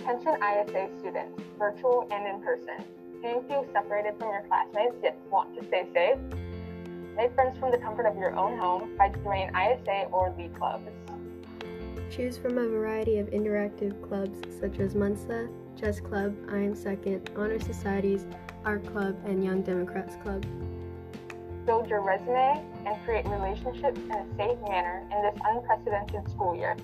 Attention ISA students, virtual and in person. Do you feel separated from your classmates yet want to stay safe? Make friends from the comfort of your own home by joining ISA or League clubs. Choose from a variety of interactive clubs such as Mensa, Chess Club, I Am Second, Honor Societies, Art Club, and Young Democrats Club. Build your resume and create relationships in a safe manner in this unprecedented school year.